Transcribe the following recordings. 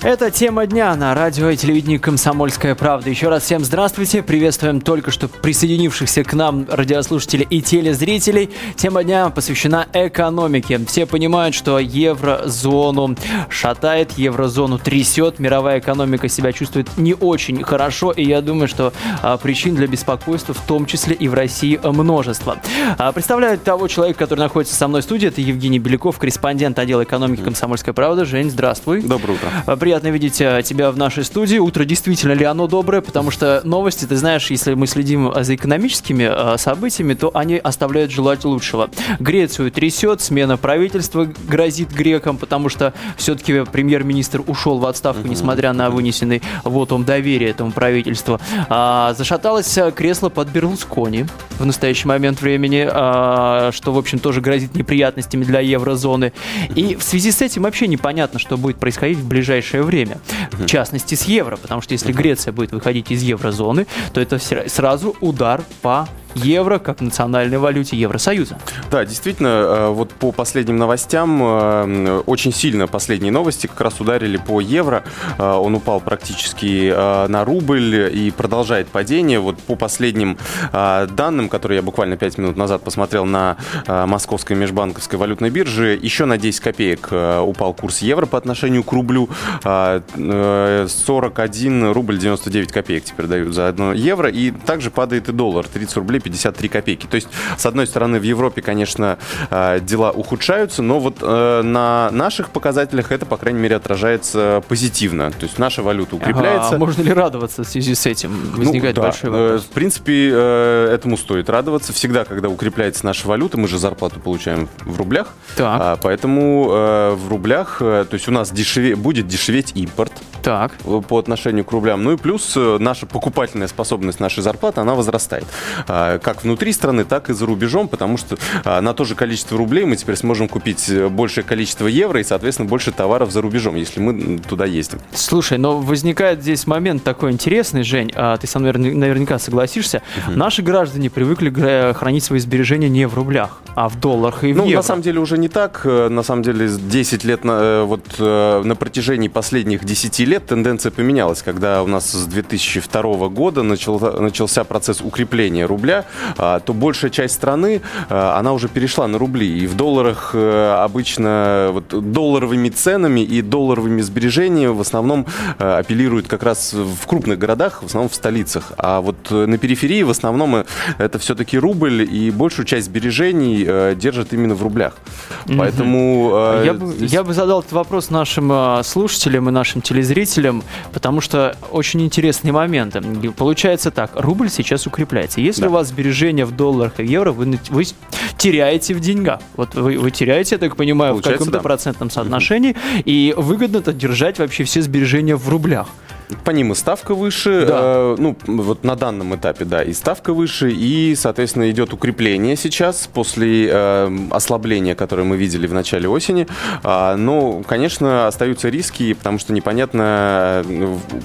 Это тема дня на радио и телевидении «Комсомольская правда». Еще раз всем здравствуйте. Приветствуем только что присоединившихся к нам радиослушателей и телезрителей. Тема дня посвящена экономике. Все понимают, что еврозону шатает, еврозону трясет. Мировая экономика себя чувствует не очень хорошо. И я думаю, что а, причин для беспокойства в том числе и в России множество. А, представляю того человека, который находится со мной в студии. Это Евгений Беляков, корреспондент отдела экономики «Комсомольская правда». Жень, здравствуй. Доброе утро. Приятно видеть э, тебя в нашей студии. Утро действительно ли оно доброе, потому что новости, ты знаешь, если мы следим за экономическими э, событиями, то они оставляют желать лучшего. Грецию трясет, смена правительства грозит грекам, потому что все-таки премьер-министр ушел в отставку, несмотря на вынесенный вот он доверие этому правительству. А, зашаталось э, кресло под Берлускони в настоящий момент времени, а, что, в общем, тоже грозит неприятностями для еврозоны. И в связи с этим вообще непонятно, что будет происходить в ближайшее ближайшее время. В частности, с евро, потому что если Греция будет выходить из еврозоны, то это сразу удар по евро как национальной валюте Евросоюза. Да, действительно, э, вот по последним новостям, э, очень сильно последние новости как раз ударили по евро. Э, он упал практически на рубль и продолжает падение. Вот по последним данным, которые я буквально 5 минут назад посмотрел на Московской межбанковской валютной бирже, еще на 10 копеек упал курс евро по отношению к рублю. 41 рубль 99 копеек теперь дают за одно евро. И также падает и доллар, 30 рублей 53 копейки. То есть, с одной стороны, в Европе, конечно, э, дела ухудшаются, но вот э, на наших показателях это, по крайней мере, отражается позитивно. То есть наша валюта укрепляется. Ага, можно ли радоваться в связи с этим? Ну Возникает ну, да. большой вопрос. В принципе, э, этому стоит радоваться. Всегда, когда укрепляется наша валюта, мы же зарплату получаем в рублях. Так. А, поэтому в рублях, то есть у нас дешеве, будет дешеветь импорт. Так. По отношению к рублям. Ну и плюс наша покупательная способность нашей зарплаты, она возрастает. А, как внутри страны, так и за рубежом, потому что а, на то же количество рублей мы теперь сможем купить э, большее количество евро и, соответственно, больше товаров за рубежом, если мы туда ездим. Слушай, но возникает здесь момент такой интересный, Жень, а ты со мной наверняка согласишься. Угу. Наши граждане привыкли хранить свои сбережения не в рублях, а в долларах и в ну, евро. на самом деле уже не так. Э, на самом деле 10 лет, на, э, вот на протяжении последних 10 лет тенденция поменялась, когда у нас с 2002 года начал, начался процесс укрепления рубля, а, то большая часть страны, а, она уже перешла на рубли. И в долларах э, обычно вот, долларовыми ценами и долларовыми сбережениями в основном э, апеллируют как раз в крупных городах, в основном в столицах. А вот э, на периферии в основном это все-таки рубль, и большую часть сбережений держат именно в рублях. Поэтому... Я бы, я бы задал этот вопрос нашим слушателям и нашим телезрителям, потому что очень интересный момент. Получается так, рубль сейчас укрепляется. Если да. у вас сбережения в долларах и евро, вы, вы теряете в деньгах. Вот вы, вы теряете, я так понимаю, Получается, в каком-то да. процентном соотношении, и выгодно это держать вообще все сбережения в рублях. По ним и ставка выше, да. э, ну, вот на данном этапе, да, и ставка выше, и, соответственно, идет укрепление сейчас после э, ослабления, которое мы видели в начале осени. А, но, конечно, остаются риски, потому что непонятно,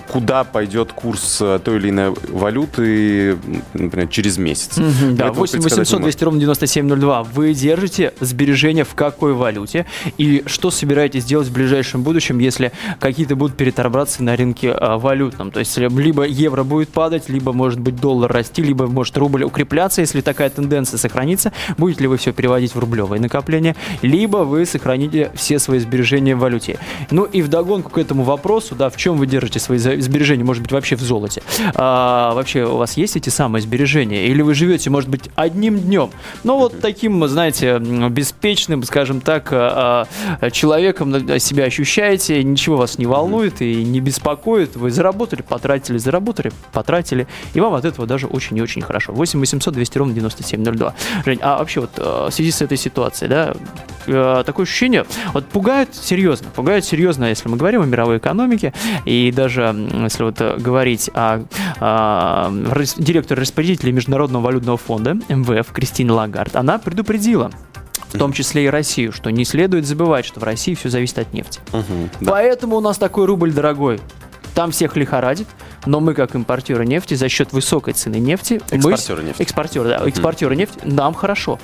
куда пойдет курс той или иной валюты, например, через месяц. Угу, да, 8 800 200 ровно 9702. Вы держите сбережения в какой валюте? И что собираетесь делать в ближайшем будущем, если какие-то будут переторбраться на рынке а, валютном. То есть либо евро будет падать, либо может быть доллар расти, либо может рубль укрепляться, если такая тенденция сохранится. Будете ли вы все переводить в рублевые накопления, либо вы сохраните все свои сбережения в валюте. Ну и вдогонку к этому вопросу, да, в чем вы держите свои сбережения, может быть, вообще в золоте. А, вообще у вас есть эти самые сбережения? Или вы живете, может быть, одним днем? Ну вот таким, знаете, беспечным, скажем так, а, а, человеком себя ощущаете, ничего вас не волнует и не беспокоит, вы заработали, потратили, заработали, потратили, и вам от этого даже очень и очень хорошо. 8 800 200 ровно 9702. Жень, а вообще вот э, в связи с этой ситуацией, да, э, такое ощущение, вот пугает серьезно, пугает серьезно, если мы говорим о мировой экономике, и даже если вот э, говорить о, о директоре распорядителя Международного валютного фонда МВФ Кристине Лагард, она предупредила, в том числе и Россию, что не следует забывать, что в России все зависит от нефти. Мгм, да. Поэтому у нас такой рубль дорогой. Там всех лихорадит, но мы, как импортеры нефти, за счет высокой цены нефти... мы Экспортеры нефти. Экспортеры, да. Экспортеры нефти, нам хорошо.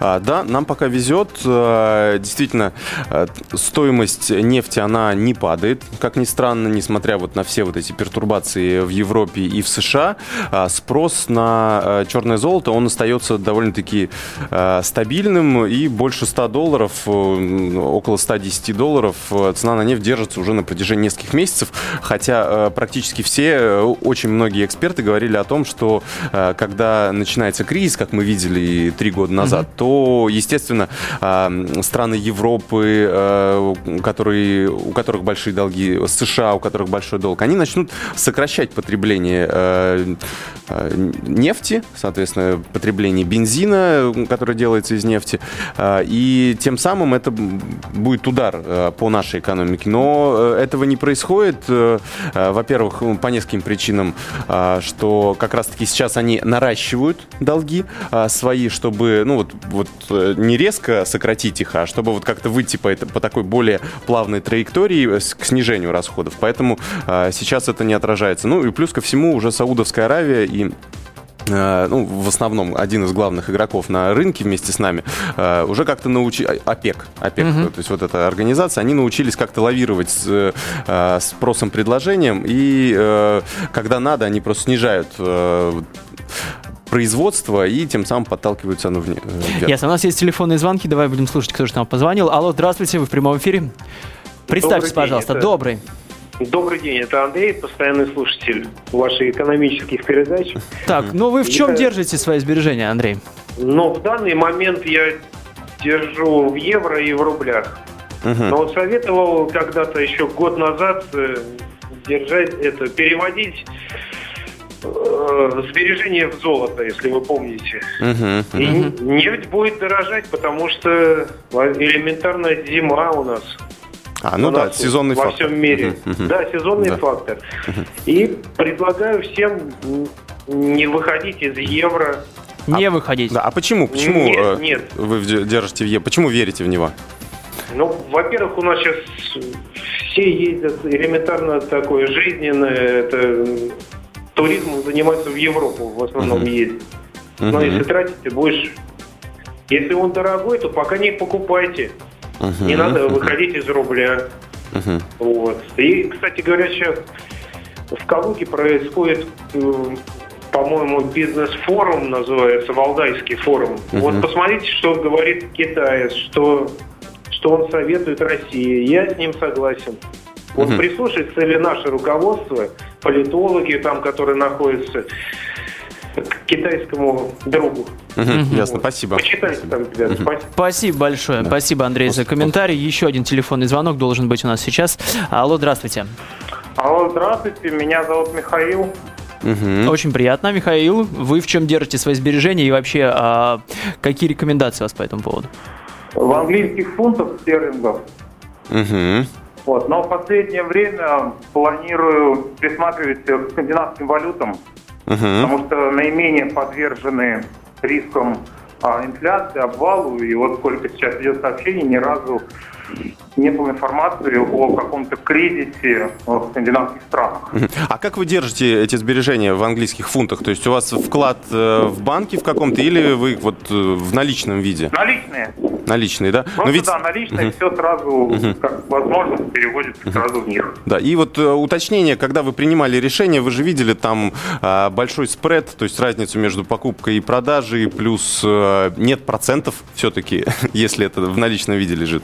А, да, нам пока везет. Э, Действительно, э, стоимость нефти, она не падает, как ни странно, несмотря вот на все вот эти пертурбации в Европе и в США. А, Спрос на э, черное золото, он остается довольно-таки э, стабильным, и больше 100 долларов, около 110 долларов э, цена на нефть держится уже на протяжении нескольких месяцев, хотя э, практически все, э, очень многие эксперты говорили о том, что когда начинается кризис, как мы видели три года назад, то, естественно, а, страны Европы, у которые, у которых большие долги, США, у которых большой долг, они начнут сокращать потребление э, нефти, соответственно, потребление бензина, который делается из нефти, и тем самым это будет удар по нашей экономике. Но этого не происходит, во-первых, м, по нескольким причинам, а, что как раз-таки сейчас они наращивают долги а, свои, чтобы, ну вот, вот э, не резко сократить их, а чтобы вот как-то выйти по, это- по такой более плавной траектории э, к снижению расходов. Поэтому а, сейчас это не отражается. Ну и плюс ко всему уже Саудовская Аравия и э, ну, в основном один из главных игроков на рынке вместе с нами, э, уже как-то научились, ОПЕК, ОПЕК, то есть вот эта организация, они научились как-то лавировать с э, спросом, предложением, и э, когда надо, они просто снижают производство и тем самым подталкивают цену вне- э, вверх. Ясно, у нас есть телефонные звонки, давай будем слушать, кто же нам позвонил. Алло, здравствуйте, вы в прямом эфире. Представьтесь, Добрый день, пожалуйста, это- добрый. Добрый день, это Андрей, постоянный слушатель ваших экономических передач. Так, ну вы в чем Я- держите свои сбережения, Андрей? Но в данный момент я держу в евро и в рублях. Мгм. Но вот советовал когда-то еще год назад э, держать это, переводить э, сбережения в золото, если вы помните. Мгм. И нефть будет дорожать, потому что элементарно зима у нас. А, ну у да, нас сезонный во фактор. всем мире. Мгм, мгм. Да, сезонный Да. фактор. И предлагаю всем не выходить из евро. Не выходить. Да, а почему? Почему Нет, э, нет. вы держите в Е? Почему верите в него? Ну, во-первых, у нас сейчас все ездят элементарно такое жизненное, это туризмом занимаются в Европу в основном Мгм. ездят. Но Мгм. если тратить, ты будешь... Если он дорогой, то пока не покупайте. Мгм. Не надо выходить из рубля. Мгм. Вот. И, кстати говоря, сейчас в Калуге происходит, по-моему, бизнес-форум называется, Валдайский форум. Мгм. Вот посмотрите, что говорит китаец, что, что он советует России. Я с ним согласен. Вот Мгм. прислушается ли наше руководство, политологи там, которые находятся, к китайскому другу. Мгм. Ясно, спасибо. Почитайте там, ребята. Спасибо. Спасибо большое. Спасибо, Андрей, за комментарий. Еще один телефонный звонок должен быть у нас сейчас. Алло, здравствуйте. Алло, здравствуйте, меня зовут Михаил. Мгм. Очень приятно, Михаил. Вы в чем держите свои сбережения и вообще а, какие рекомендации у вас по этому поводу? В английских фунтах стерлингов. Мгм. Вот, но в последнее время планирую присматриваться к скандинавским валютам, Мгм. потому что наименее подвержены рискам а, инфляции, обвалу. И вот сколько сейчас идет сообщений, ни разу не было информации о каком-то кризисе в скандинавских странах. А как вы держите эти сбережения в английских фунтах? То есть у вас вклад э, в банке в каком-то или вы вот э, в наличном виде? Наличные. Наличные, да? Просто да, наличные все сразу, как возможность, переводится сразу в них. Да, и вот э, уточнение, когда вы принимали решение, вы же видели там а, большой спред, то есть разницу между покупкой и продажей, плюс э, нет процентов все-таки, если это в наличном виде лежит.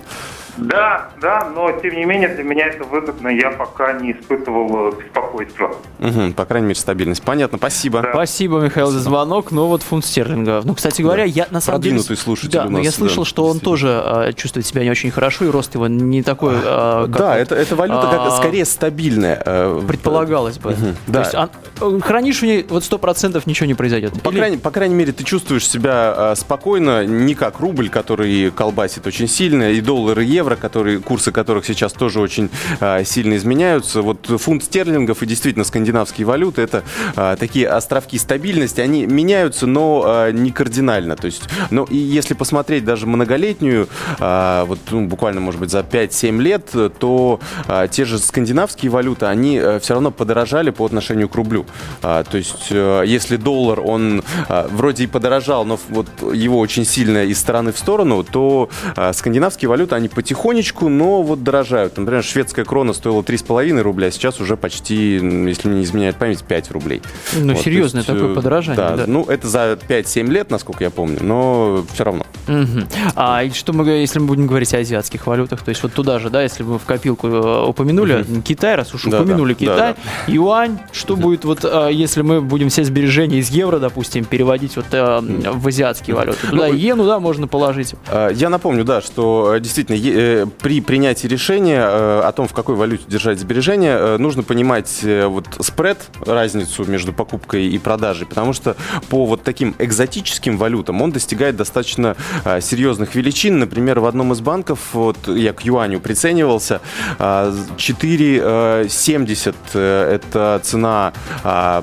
Да, да, но тем не менее для меня это выгодно, я пока не испытывал э, беспокойства. Мгм, по крайней мере, стабильность. Понятно, спасибо. Да. Спасибо, Михаил, за звонок. Ну вот фунт стерлингов. Ну, кстати говоря, я на самом деле... Продвинутый слушатель Да, у но нас, я слышал, да, что он тоже а, чувствует себя не очень хорошо, и рост его не такой, а, как Да, вот, это, это валюта как, а, скорее стабильная. э, предполагалось бы. да. То есть а, э, хранишь в ней, вот сто процентов ничего не произойдет. По, Или- крайней, по крайней мере, ты чувствуешь себя э, спокойно, не как рубль, который колбасит очень сильно, и доллар, и евро, которые, курсы которых сейчас тоже очень а, сильно изменяются. Вот фунт стерлингов и действительно скандинавские валюты это а, такие островки стабильности. Они меняются, но а, не кардинально. То есть, ну и если посмотреть даже многолетнюю, а, вот ну, буквально, может быть, за 5-7 лет, то а, те же скандинавские валюты, они а, все равно подорожали по отношению к рублю. А, то есть, а, если доллар, он а, вроде и подорожал, но вот его очень сильно из стороны в сторону, то а, скандинавские валюты, они потихонечку, но вот дорожают. Например, шведская крона стоила 3,5 рубля, а сейчас уже почти, если мне не изменяет память, 5 рублей. Ну, Вот, серьезное есть, такое э, подорожание, Да, да. ну это за 5-7 лет, насколько я помню, но все равно. Мгм. А что мы, если мы будем говорить о азиатских валютах, то есть вот туда же, да, если мы в копилку э, упомянули Китай, раз уж Да, упомянули да, Китай, да, юань, что будет вот, э, если мы будем все сбережения из евро, допустим, переводить вот в азиатские валюты? Туда Ну, иену, да, можно положить. Э, Я напомню, да, что действительно э, при принятии решения э, о том, в какой валюте держать сбережения, э, нужно понимать вот спред, разницу между покупкой и продажей, потому что по вот таким экзотическим валютам он достигает достаточно серьезных величин. Например, в одном из банков, вот я к юаню приценивался, э, 4,70 э, это цена а,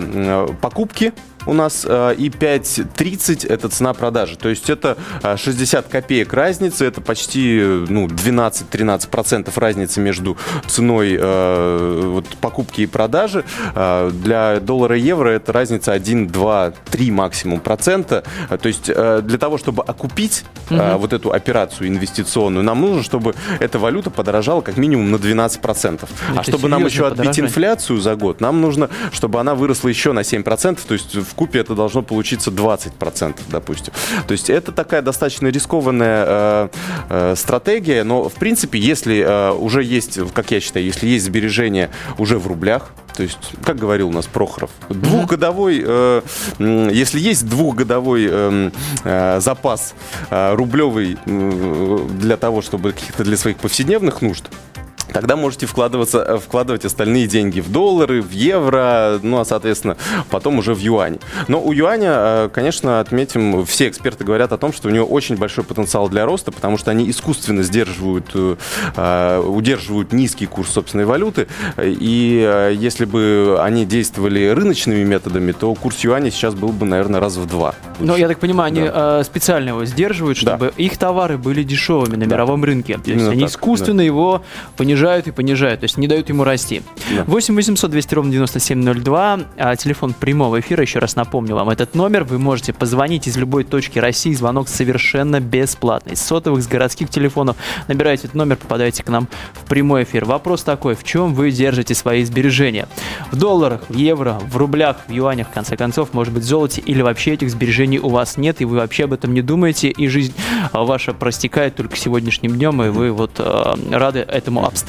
покупки у нас э, и 5.30 это цена продажи. То есть это э, 60 копеек разницы, это почти э, ну, 12-13% разницы между ценой э, вот, покупки и продажи. Э, Для доллара и евро это разница 1, 2, 3 максимум процента. Э, То есть э, для того, чтобы окупить э, вот эту операцию инвестиционную, нам нужно, чтобы эта валюта подорожала как минимум на 12%. а Это чтобы нам еще отбить подорожание. инфляцию за год, нам нужно, чтобы она выросла еще на 7%, то есть в купе это должно получиться 20%, допустим. То есть это такая достаточно рискованная э, э, стратегия, но в принципе, если э, уже есть, как я считаю, если есть сбережения уже в рублях, то есть, как говорил у нас Прохоров, двухгодовой, э, если есть двухгодовой эм, э, запас э, рублевый э, для того, чтобы каких-то для своих повседневных нужд, Тогда можете вкладываться, э, вкладывать остальные деньги в доллары, в евро, ну, а, соответственно, потом уже в юань. Но у юаня, э, конечно, отметим, все эксперты говорят о том, что у него очень большой потенциал для роста, потому что они искусственно сдерживают, э, э, удерживают низкий курс собственной валюты. И если бы они действовали рыночными методами, то курс юаня сейчас был бы, наверное, раз в два. Но я так понимаю, они э, специально его сдерживают, Да. чтобы их товары были дешевыми на мировом рынке. То есть Именно они так, искусственно его понижают и понижают, то есть не дают ему расти. Да. 8 800 200 ровно 9702, а, телефон прямого эфира, еще раз напомню вам этот номер, вы можете позвонить из любой точки России, звонок совершенно бесплатный. С сотовых, с городских телефонов набираете этот номер, попадаете к нам в прямой эфир. Вопрос такой, в чем вы держите свои сбережения? В долларах, в евро, в рублях, в юанях, в конце концов, может быть, в золоте, или вообще этих сбережений у вас нет, и вы вообще об этом не думаете, и жизнь ваша простекает только сегодняшним днем, и вы вот э, рады этому обстоятельству.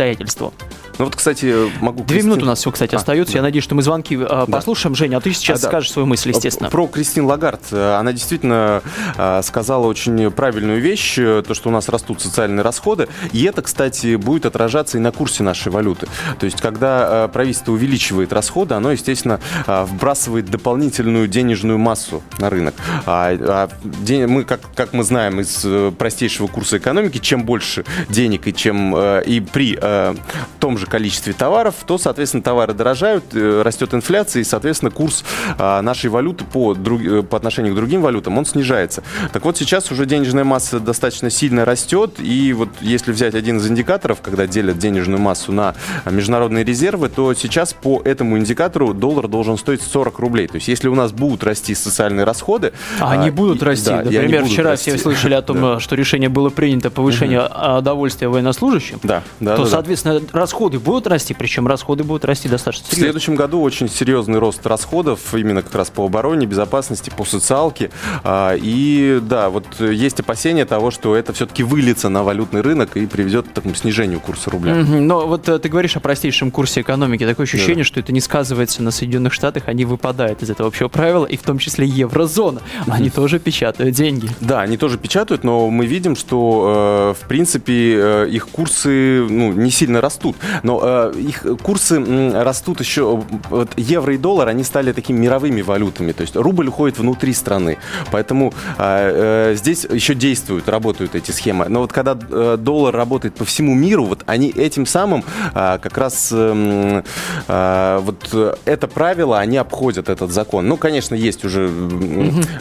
Ну вот, кстати, могу... Две Кристин- минуты у нас все, кстати, А, остается. да. Я надеюсь, что мы звонки э, послушаем. Женя, а ты сейчас А, да. скажешь свою мысль, естественно. Про Кристин Лагард. Э, Она действительно э, сказала очень правильную вещь, э, то, что у нас растут социальные расходы. И это, кстати, будет отражаться и на курсе нашей валюты. То есть, когда э, правительство увеличивает расходы, оно, естественно, э, вбрасывает дополнительную денежную массу на рынок. А, а ден- мы, как, как мы знаем из э, простейшего курса экономики, чем больше денег и чем э, и при э, том же количестве товаров, то, соответственно, товары дорожают, э, растет инфляция, и, соответственно, курс э, нашей валюты по, друг- э, по отношению к другим валютам, он снижается. Так вот, сейчас уже денежная масса достаточно сильно растет, и вот если взять один из индикаторов, когда делят денежную массу на международные резервы, то сейчас по этому индикатору доллар должен стоить 40 рублей. То есть, если у нас будут расти социальные расходы... А они а, будут и- расти. да, Например, вчера расти. все слышали о том, Да. что решение было принято повышение а, довольствия военнослужащим. Да, да, то, да. Соответственно, расходы будут расти, причем расходы будут расти достаточно В серьезно. следующем году очень серьезный рост расходов именно как раз по обороне, безопасности, по социалке. А, И да, вот есть опасения того, что это все-таки выльется на валютный рынок и приведет к такому снижению курса рубля. Но вот э, ты говоришь о простейшем курсе экономики. Такое ощущение, что это не сказывается на Соединенных Штатах, они выпадают из этого общего правила, и в том числе еврозона. Они тоже печатают деньги. Да, они тоже печатают, но мы видим, что, э, в принципе, э, их курсы ну, не сильно растут. Но э, их курсы м, растут еще... Вот евро и доллар, они стали такими мировыми валютами. То есть рубль уходит внутри страны. Поэтому э, э, здесь еще действуют, работают эти схемы. Но вот когда э, доллар работает по всему миру, вот они этим самым э, как раз э, э, вот это правило, они обходят этот закон. Ну, конечно, есть уже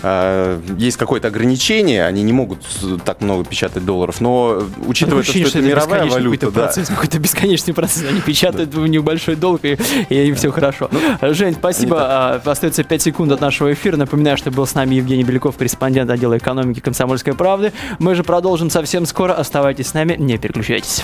э, есть какое-то ограничение, они не могут так много печатать долларов, но учитывая, ощущение, что это мировая валюта, да. Процесс, какой-то бесконечный процесс. Они печатают в небольшой долг, и, и им все хорошо. Жень, спасибо. А, Остается 5 секунд от нашего эфира. Напоминаю, что был с нами Евгений Беляков, корреспондент отдела экономики «Комсомольской правды». Мы же продолжим совсем скоро. Оставайтесь с нами, не переключайтесь.